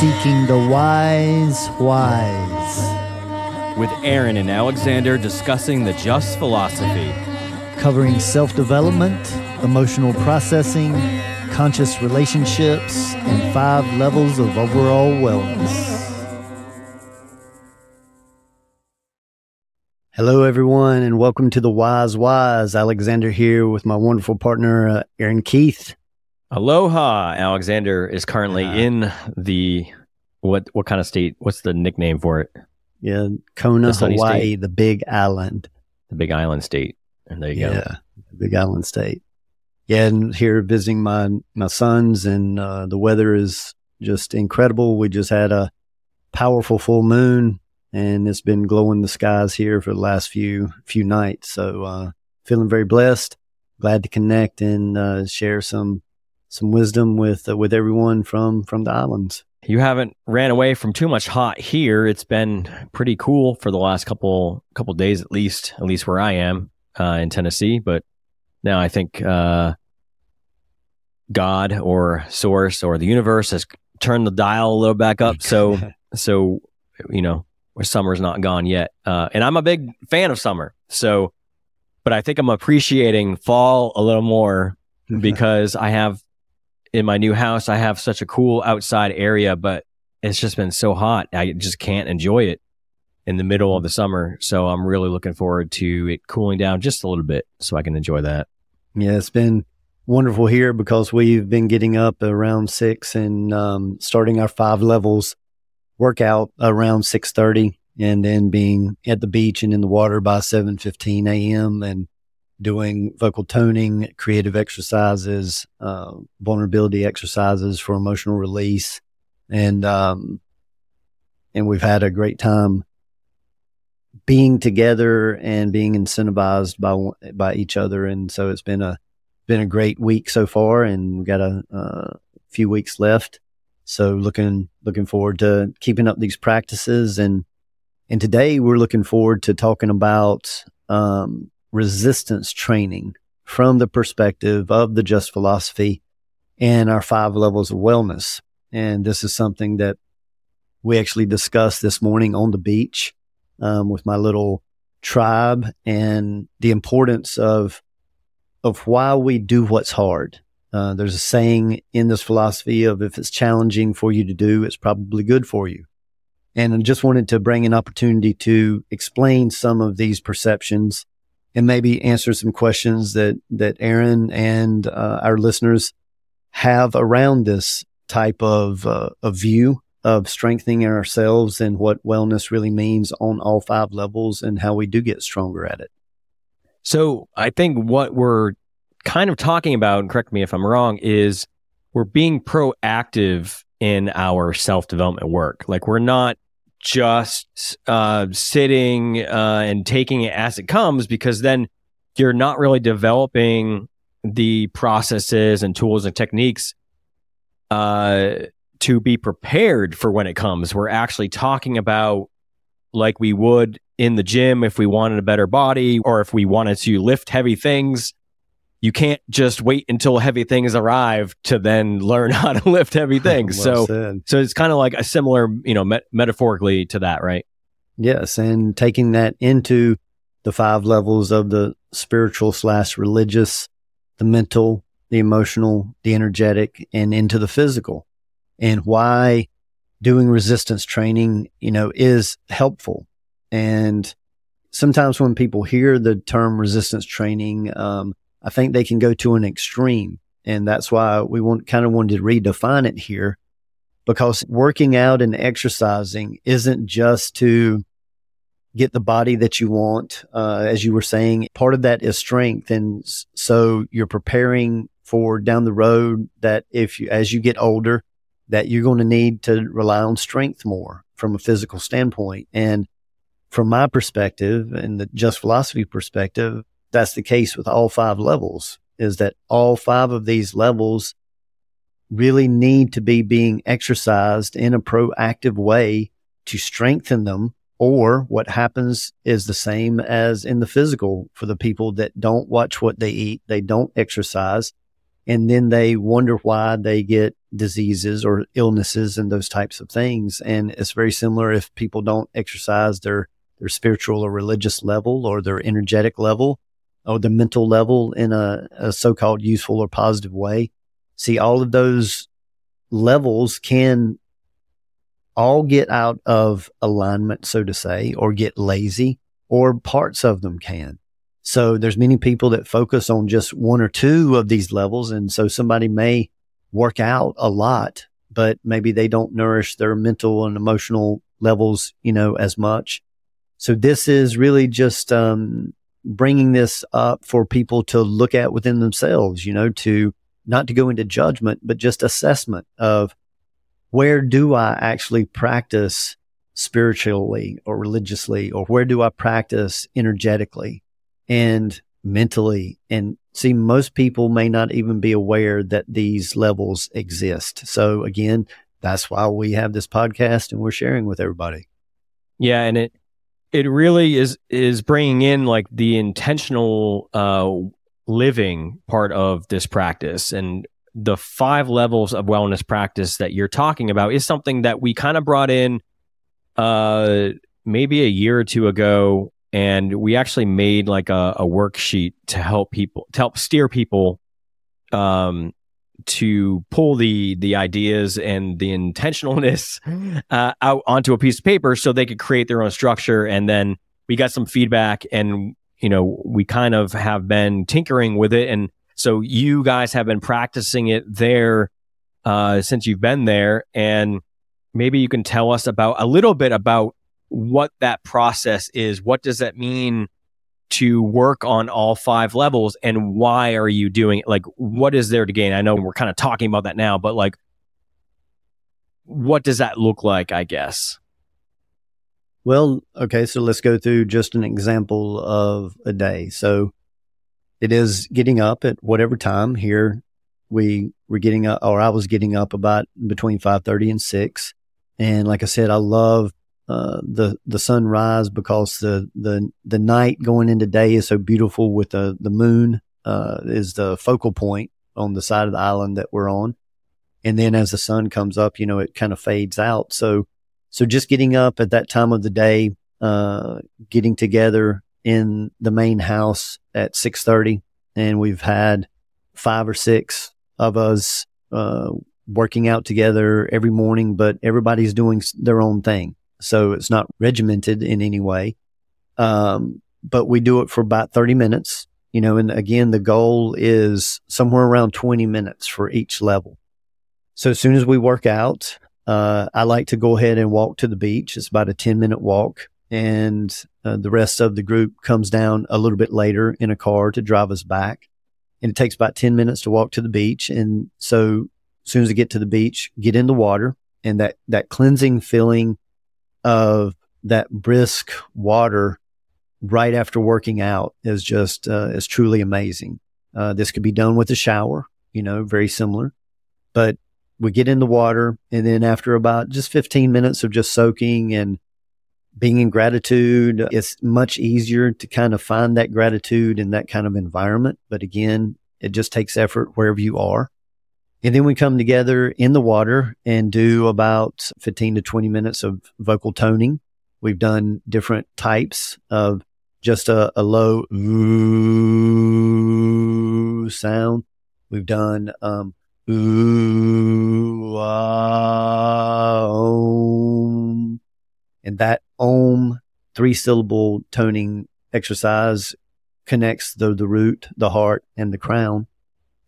Seeking the Wise Wise. with Aaron and Alexander discussing the just philosophy. covering self development, emotional processing, conscious relationships, and five levels of overall wellness. Hello, everyone, and welcome to the Wise Wise. Alexander here with my wonderful partner, uh, Aaron Keith. Aloha. Alexander is currently Ah. in the what what kind of state? What's the nickname for it? Yeah, Kona, The Hawaii, state. the big island. The Big Island State. And there you go. Yeah, Big Island State. Yeah, and here visiting my my sons, and uh, the weather is just incredible. We just had a powerful full moon, and it's been glowing the skies here for the last few few nights. So uh, feeling very blessed. Glad to connect and uh, share some some wisdom with uh, with everyone from from the islands. You haven't ran away from too much hot here. It's been pretty cool for the last couple couple days at least, at least where I am uh, in Tennessee. But now I think uh, God or Source or the universe has turned the dial a little back up. So so you know where summer's not gone yet. Uh, and I'm a big fan of summer. So, but I think I'm appreciating fall a little more because I have in my new house, I have such a cool outside area, but it's just been so hot. I just can't enjoy it in the middle of the summer. So I'm really looking forward to it cooling down just a little bit so I can enjoy that. Yeah, it's been wonderful here because we've been getting up around six and um, starting our five levels workout around six thirty, and then being at the beach and in the water by seven fifteen a.m. and doing vocal toning, creative exercises, uh, vulnerability exercises for emotional release, and um, and we've had a great time being together and being incentivized by by each other, and so it's been a been a great week so far, and we've got a, uh few weeks left. So looking looking forward to keeping up these practices, and and today we're looking forward to talking about um, resistance training from the perspective of the Just Philosophy and our five levels of wellness. And this is something that we actually discussed this morning on the beach um, with my little tribe and the importance of of why we do what's hard. Uh, there's a saying in this philosophy of if it's challenging for you to do, it's probably good for you. And I just wanted to bring an opportunity to explain some of these perceptions and maybe answer some questions that that Aaron and uh, our listeners have around this type of uh, view of strengthening ourselves and what wellness really means on all five levels and how we do get stronger at it. So I think what we're kind of talking about, and correct me if I'm wrong, is we're being proactive in our self development work. Like we're not just uh, sitting uh, and taking it as it comes, because then you're not really developing the processes and tools and techniques uh, to be prepared for when it comes. We're actually talking about like we would in the gym if we wanted a better body or if we wanted to lift heavy things. You can't just wait until heavy things arrive to then learn how to lift heavy things. Well so, said. so it's kind of like a similar, you know, met- metaphorically to that, right? Yes, and taking that into the five levels of the spiritual slash religious, the mental, the emotional, the energetic, and into the physical, and why doing resistance training, you know, is helpful. And sometimes when people hear the term resistance training, um, I think they can go to an extreme, and that's why we want kind of wanted to redefine it here because working out and exercising isn't just to get the body that you want. Uh, as you were saying, part of that is strength. And so you're preparing for down the road that if you, as you get older, that you're going to need to rely on strength more from a physical standpoint. And from my perspective and the just philosophy perspective, that's the case with all five levels is that all five of these levels really need to be being exercised in a proactive way to strengthen them. Or what happens is the same as in the physical for the people that don't watch what they eat, they don't exercise, And then they wonder why they get diseases or illnesses and those types of things. And it's very similar if people don't exercise their, their spiritual or religious level or their energetic level or the mental level in a, a so-called useful or positive way. See, all of those levels can all get out of alignment, so to say, or get lazy, or parts of them can. So there's many people that focus on just one or two of these levels. And so somebody may work out a lot, but maybe they don't nourish their mental and emotional levels, you know, as much. So this is really just, um, bringing this up for people to look at within themselves, you know, to not to go into judgment, but just assessment of where do I actually practice spiritually or religiously, or where do I practice energetically and mentally? And see, most people may not even be aware that these levels exist. So again, that's why we have this podcast and we're sharing with everybody. Yeah. And it, it really is, is bringing in like the intentional, uh, living part of this practice. And the five levels of wellness practice that you're talking about is something that we kind of brought in uh, maybe a year or two ago. And we actually made like a, a worksheet to help people to help steer people um, to pull the the ideas and the intentionalness uh, out onto a piece of paper so they could create their own structure. And then we got some feedback and you know we kind of have been tinkering with it. And so you guys have been practicing it there uh, since you've been there, and maybe you can tell us about a little bit about what that process is. What does that mean to work on all five levels, and why are you doing it? Like, what is there to gain? I know we're kind of talking about that now, but like, what does that look like? I guess. Well, okay, so let's go through just an example of a day. So it is getting up at whatever time here we were getting up or I was getting up about between 5:30 and 6 and like I said I love uh, the the sunrise because the the the night going into day is so beautiful with the the moon uh, is the focal point on the side of the island that we're on. And then as the sun comes up you know it kind of fades out. So so just getting up at that time of the day uh, getting together in the main house at 6.30 and we've had five or six of us uh, working out together every morning but everybody's doing their own thing so it's not regimented in any way um, but we do it for about 30 minutes you know and again the goal is somewhere around 20 minutes for each level so as soon as we work out uh, i like to go ahead and walk to the beach it's about a 10 minute walk and uh, the rest of the group comes down a little bit later in a car to drive us back. And it takes about 10 minutes to walk to the beach. And so as soon as we get to the beach, get in the water and that, that cleansing feeling of that brisk water right after working out is just, uh, is truly amazing. Uh, this could be done with a shower, you know, very similar, but we get in the water and then after about just 15 minutes of just soaking and being in gratitude. It's much easier to kind of find that gratitude in that kind of environment. But again, it just takes effort wherever you are. And then we come together in the water and do about 15 to 20 minutes of vocal toning. We've done different types of just a, a low ooh sound. We've done um, ooh, ah, om. and that om three syllable toning exercise connects the, the root, the heart, and the crown.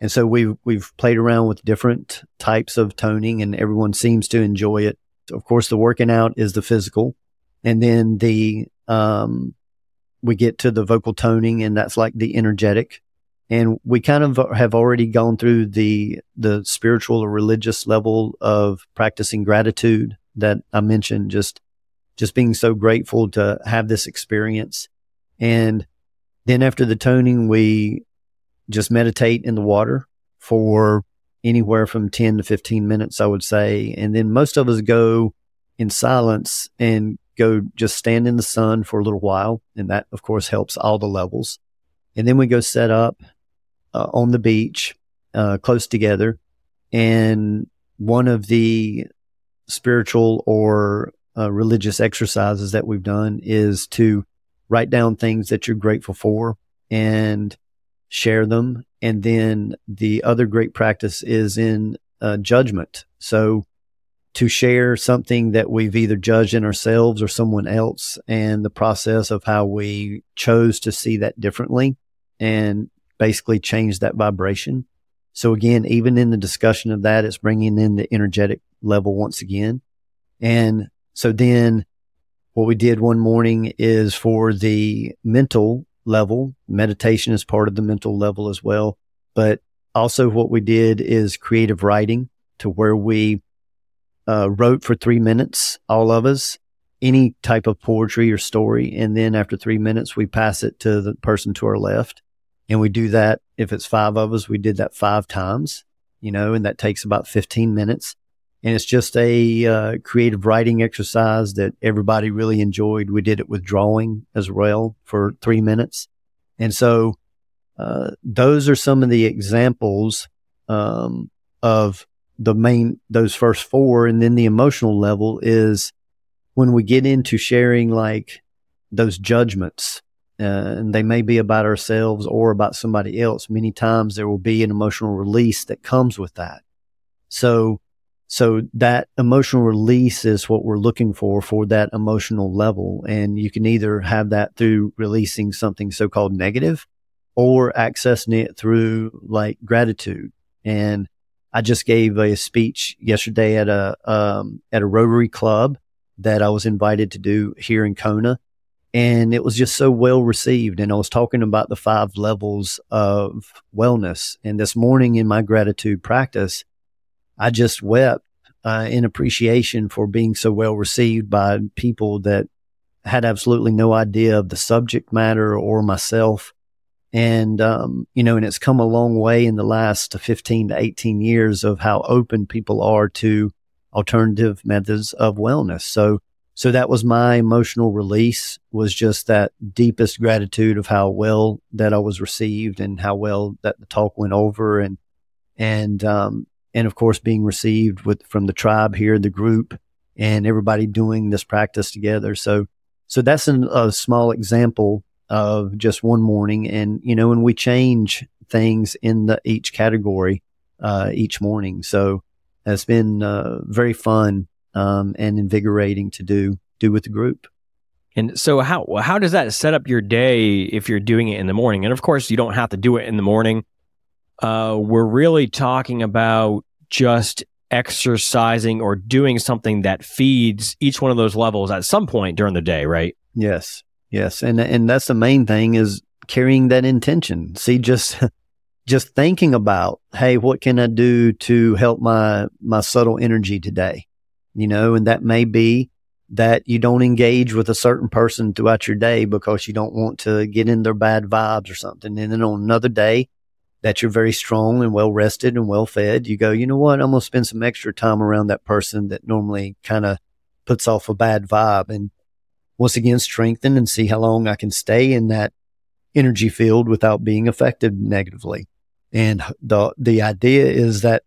And so we've, we've played around with different types of toning and everyone seems to enjoy it. Of course, the working out is the physical. And then the, um, we get to the vocal toning and that's like the energetic. And we kind of have already gone through the, the spiritual or religious level of practicing gratitude that I mentioned just just being so grateful to have this experience. And then after the toning, we just meditate in the water for anywhere from 10 to 15 minutes, I would say. And then most of us go in silence and go just stand in the sun for a little while. And that, of course, helps all the levels. And then we go set up uh, on the beach uh, close together. And one of the spiritual or uh, religious exercises that we've done is to write down things that you're grateful for and share them. And then the other great practice is in uh, judgment. So to share something that we've either judged in ourselves or someone else and the process of how we chose to see that differently and basically change that vibration. So again, even in the discussion of that, it's bringing in the energetic level once again. And so then what we did one morning is for the mental level, meditation is part of the mental level as well. But also what we did is creative writing to where we uh, wrote for three minutes, all of us, any type of poetry or story. And then after three minutes, we pass it to the person to our left. And we do that. If it's five of us, we did that five times, you know, and that takes about 15 minutes. And it's just a uh, creative writing exercise that everybody really enjoyed. We did it with drawing as well for three minutes. And so uh, those are some of the examples um, of the main, those first four. And then the emotional level is when we get into sharing like those judgments, uh, and they may be about ourselves or about somebody else. Many times there will be an emotional release that comes with that. So, so that emotional release is what we're looking for for that emotional level. And you can either have that through releasing something so called negative or accessing it through like gratitude. And I just gave a speech yesterday at a um, at a Rotary Club that I was invited to do here in Kona, and it was just so well received. And I was talking about the five levels of wellness. And this morning in my gratitude practice, I just wept uh, in appreciation for being so well received by people that had absolutely no idea of the subject matter or myself and, um, you know, and it's come a long way in the last 15 to 18 years of how open people are to alternative methods of wellness. So, so that was my emotional release was just that deepest gratitude of how well that I was received and how well that the talk went over and, and, um, and of course being received with from the tribe here, the group and everybody doing this practice together. So, so that's an, a small example of just one morning. And, you know, and we change things in the each category uh, each morning. So it's been uh, very fun um, and invigorating to do do with the group. And so how how does that set up your day if you're doing it in the morning? And of course, you don't have to do it in the morning. Uh, we're really talking about just exercising or doing something that feeds each one of those levels at some point during the day, right? Yes. Yes, and and that's the main thing is carrying that intention. See, just just thinking about, hey, what can I do to help my my subtle energy today? You know, and that may be that you don't engage with a certain person throughout your day because you don't want to get in their bad vibes or something. And then on another day that you're very strong and well rested and well fed, you go, you know what? I'm going to spend some extra time around that person that normally kind of puts off a bad vibe. And once again strengthen and see how long I can stay in that energy field without being affected negatively. And the the idea is that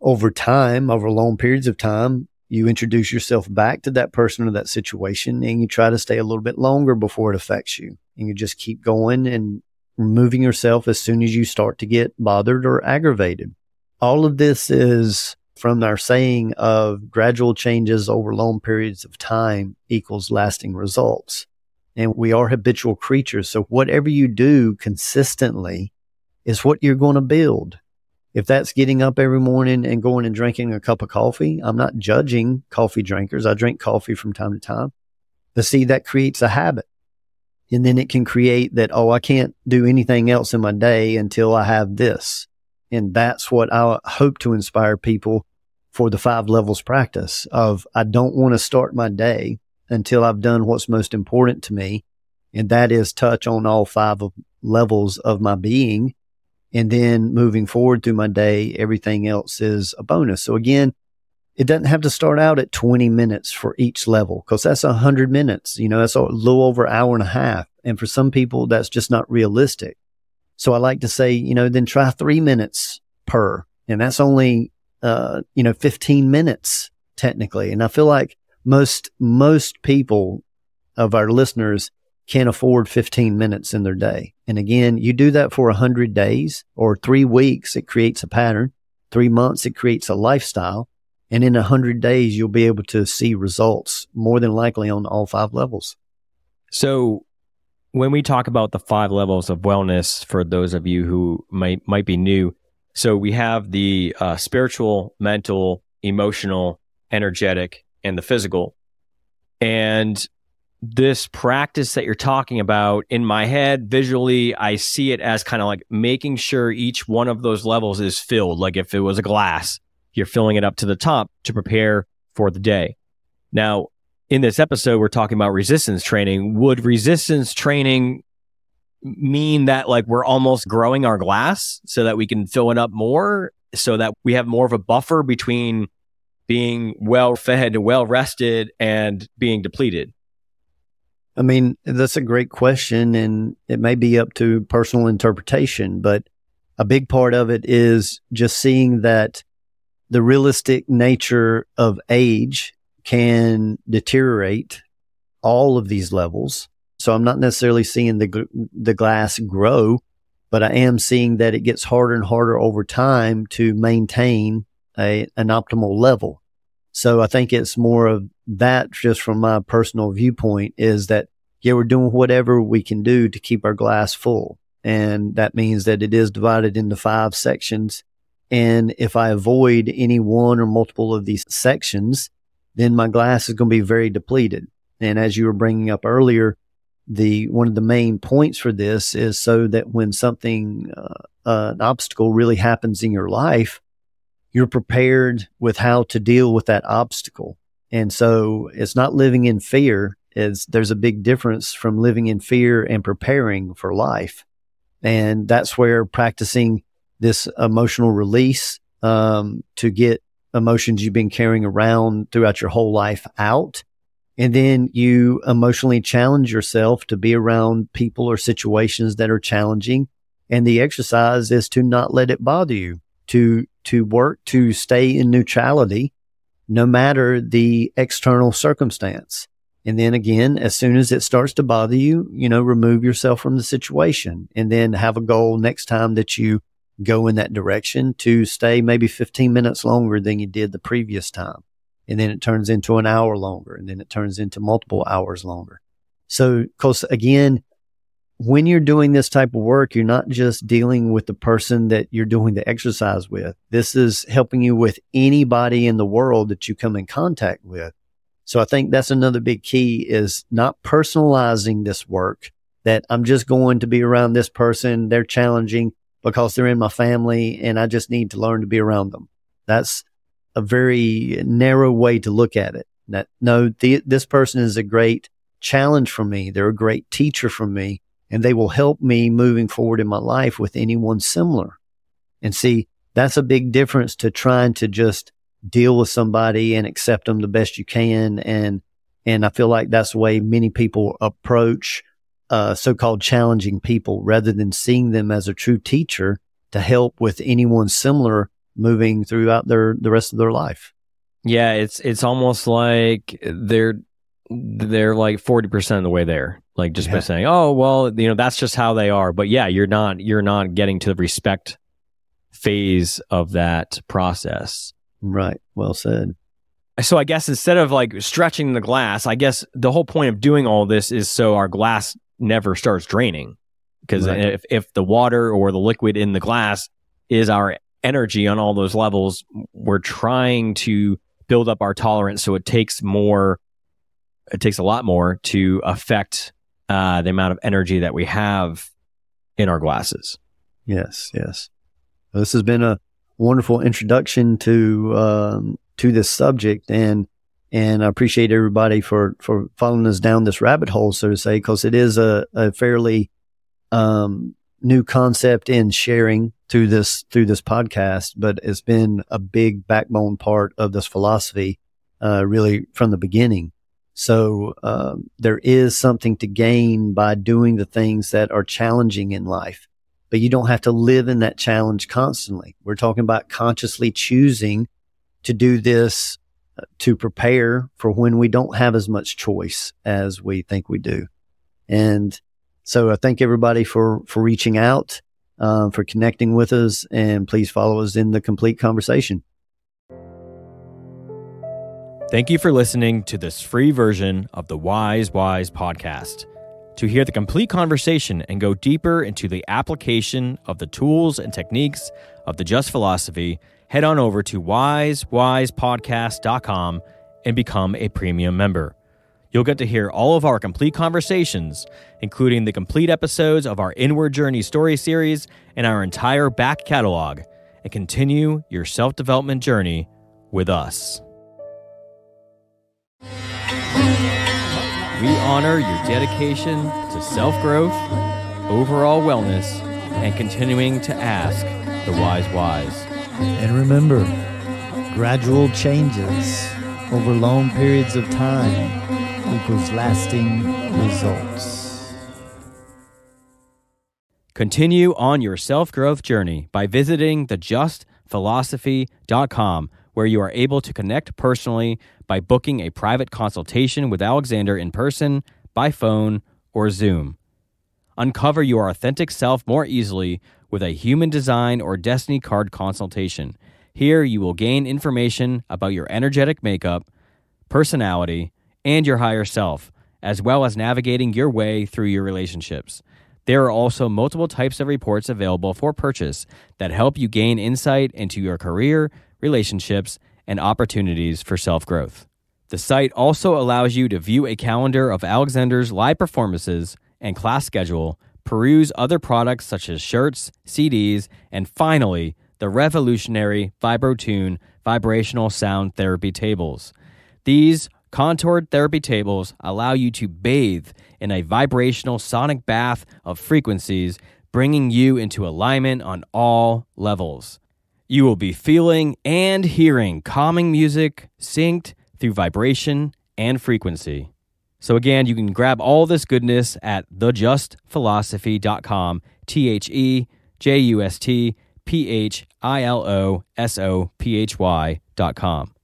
over time, over long periods of time, you introduce yourself back to that person or that situation and you try to stay a little bit longer before it affects you. And you just keep going and removing yourself as soon as you start to get bothered or aggravated. All of this is from our saying of gradual changes over long periods of time equals lasting results. And we are habitual creatures. So whatever you do consistently is what you're going to build. If that's getting up every morning and going and drinking a cup of coffee, I'm not judging coffee drinkers. I drink coffee from time to time. But see, that creates a habit. And then it can create that, oh, I can't do anything else in my day until I have this. And that's what I hope to inspire people for the five levels practice of I don't want to start my day until I've done what's most important to me. And that is touch on all five of levels of my being. And then moving forward through my day, everything else is a bonus. So again, it doesn't have to start out at 20 minutes for each level because that's 100 minutes. You know, that's a little over an hour and a half. And for some people, that's just not realistic. So I like to say, you know, then try three minutes per, and that's only, uh, you know, 15 minutes technically. And I feel like most, most people of our listeners can't afford 15 minutes in their day. And again, you do that for 100 days or three weeks, it creates a pattern. Three months, it creates a lifestyle. And in 100 days, you'll be able to see results more than likely on all five levels. So, when we talk about the five levels of wellness, for those of you who might might be new, so we have the uh, spiritual, mental, emotional, energetic, and the physical. And this practice that you're talking about in my head visually i see it as kind of like making sure each one of those levels is filled like if it was a glass you're filling it up to the top to prepare for the day. Now in this episode we're talking about resistance training. Would resistance training mean that like we're almost growing our glass so that we can fill it up more so that we have more of a buffer between being well fed well rested and being depleted? I mean, that's a great question, and it may be up to personal interpretation, but a big part of it is just seeing that the realistic nature of age can deteriorate all of these levels. So I'm not necessarily seeing the the glass grow, but I am seeing that it gets harder and harder over time to maintain a an optimal level. So I think it's more of that just from my personal viewpoint is that, yeah, we're doing whatever we can do to keep our glass full. And that means that it is divided into five sections. And if I avoid any one or multiple of these sections, then my glass is going to be very depleted. And as you were bringing up earlier, the one of the main points for this is so that when something, uh, uh, an obstacle really happens in your life, you're prepared with how to deal with that obstacle. And so it's not living in fear is there's a big difference from living in fear and preparing for life. And that's where practicing this emotional release, um, to get emotions you've been carrying around throughout your whole life out. And then you emotionally challenge yourself to be around people or situations that are challenging. And the exercise is to not let it bother you, to to work to stay in neutrality no matter the external circumstance. And then again, as soon as it starts to bother you, you know, remove yourself from the situation and then have a goal next time that you go in that direction to stay maybe 15 minutes longer than you did the previous time. And then it turns into an hour longer and then it turns into multiple hours longer. So, cause again, when you're doing this type of work, you're not just dealing with the person that you're doing the exercise with. This is helping you with anybody in the world that you come in contact with. So I think that's another big key is not personalizing this work that I'm just going to be around this person. They're challenging because they're in my family and I just need to learn to be around them. That's a very narrow way to look at it. That no, the, this person is a great challenge for me. They're a great teacher for me and they will help me moving forward in my life with anyone similar. And see, that's a big difference to trying to just deal with somebody and accept them the best you can. And, and I feel like that's the way many people approach, uh, so-called challenging people rather than seeing them as a true teacher to help with anyone similar moving throughout their, the rest of their life. Yeah. It's, it's almost like they're, they're like 40% of the way there like just yeah. by saying oh well you know that's just how they are but yeah you're not you're not getting to the respect phase of that process right well said so i guess instead of like stretching the glass i guess the whole point of doing all this is so our glass never starts draining because right. if, if the water or the liquid in the glass is our energy on all those levels we're trying to build up our tolerance so it takes more it takes a lot more to affect uh, the amount of energy that we have in our glasses. Yes, yes. This has been a wonderful introduction to um, to this subject, and and I appreciate everybody for for following us down this rabbit hole, so to say, because it is a, a fairly um, new concept in sharing through this through this podcast, but it's been a big backbone part of this philosophy, uh, really from the beginning. So um, there is something to gain by doing the things that are challenging in life. but you don't have to live in that challenge constantly. We're talking about consciously choosing to do this uh, to prepare for when we don't have as much choice as we think we do. And so I thank everybody for, for reaching out, uh, for connecting with us and please follow us in the complete conversation. Thank you for listening to this free version of the Wise Wise podcast. To hear the complete conversation and go deeper into the application of the tools and techniques of the Just Philosophy, head on over to wisewisepodcast.com and become a premium member. You'll get to hear all of our complete conversations, including the complete episodes of our Inward Journey story series and our entire back catalog, and continue your self development journey with us. We honor your dedication to self growth, overall wellness, and continuing to ask the wise whys. And remember, gradual changes over long periods of time equals lasting results. Continue on your self growth journey by visiting thejustphilosophy.com, where you are able to connect personally by booking a private consultation with Alexander in person, by phone, or Zoom. Uncover your authentic self more easily with a human design or destiny card consultation. Here, you will gain information about your energetic makeup, personality, and your higher self, as well as navigating your way through your relationships. There are also multiple types of reports available for purchase that help you gain insight into your career, relationships, and opportunities for self growth. The site also allows you to view a calendar of Alexander's live performances and class schedule, peruse other products such as shirts, CDs, and finally, the revolutionary VibroTune vibrational sound therapy tables. These contoured therapy tables allow you to bathe in a vibrational sonic bath of frequencies, bringing you into alignment on all levels. You will be feeling and hearing calming music synced through vibration and frequency. So, again, you can grab all this goodness at thejustphilosophy.com, T H E J U S T P H I L O S O P H Y.com.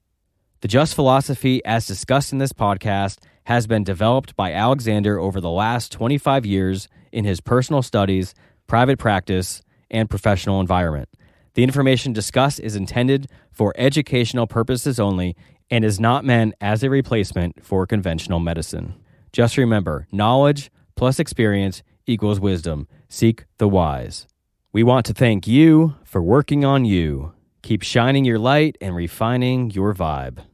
The Just Philosophy, as discussed in this podcast, has been developed by Alexander over the last 25 years in his personal studies, private practice, and professional environment. The information discussed is intended for educational purposes only and is not meant as a replacement for conventional medicine. Just remember knowledge plus experience equals wisdom. Seek the wise. We want to thank you for working on you. Keep shining your light and refining your vibe.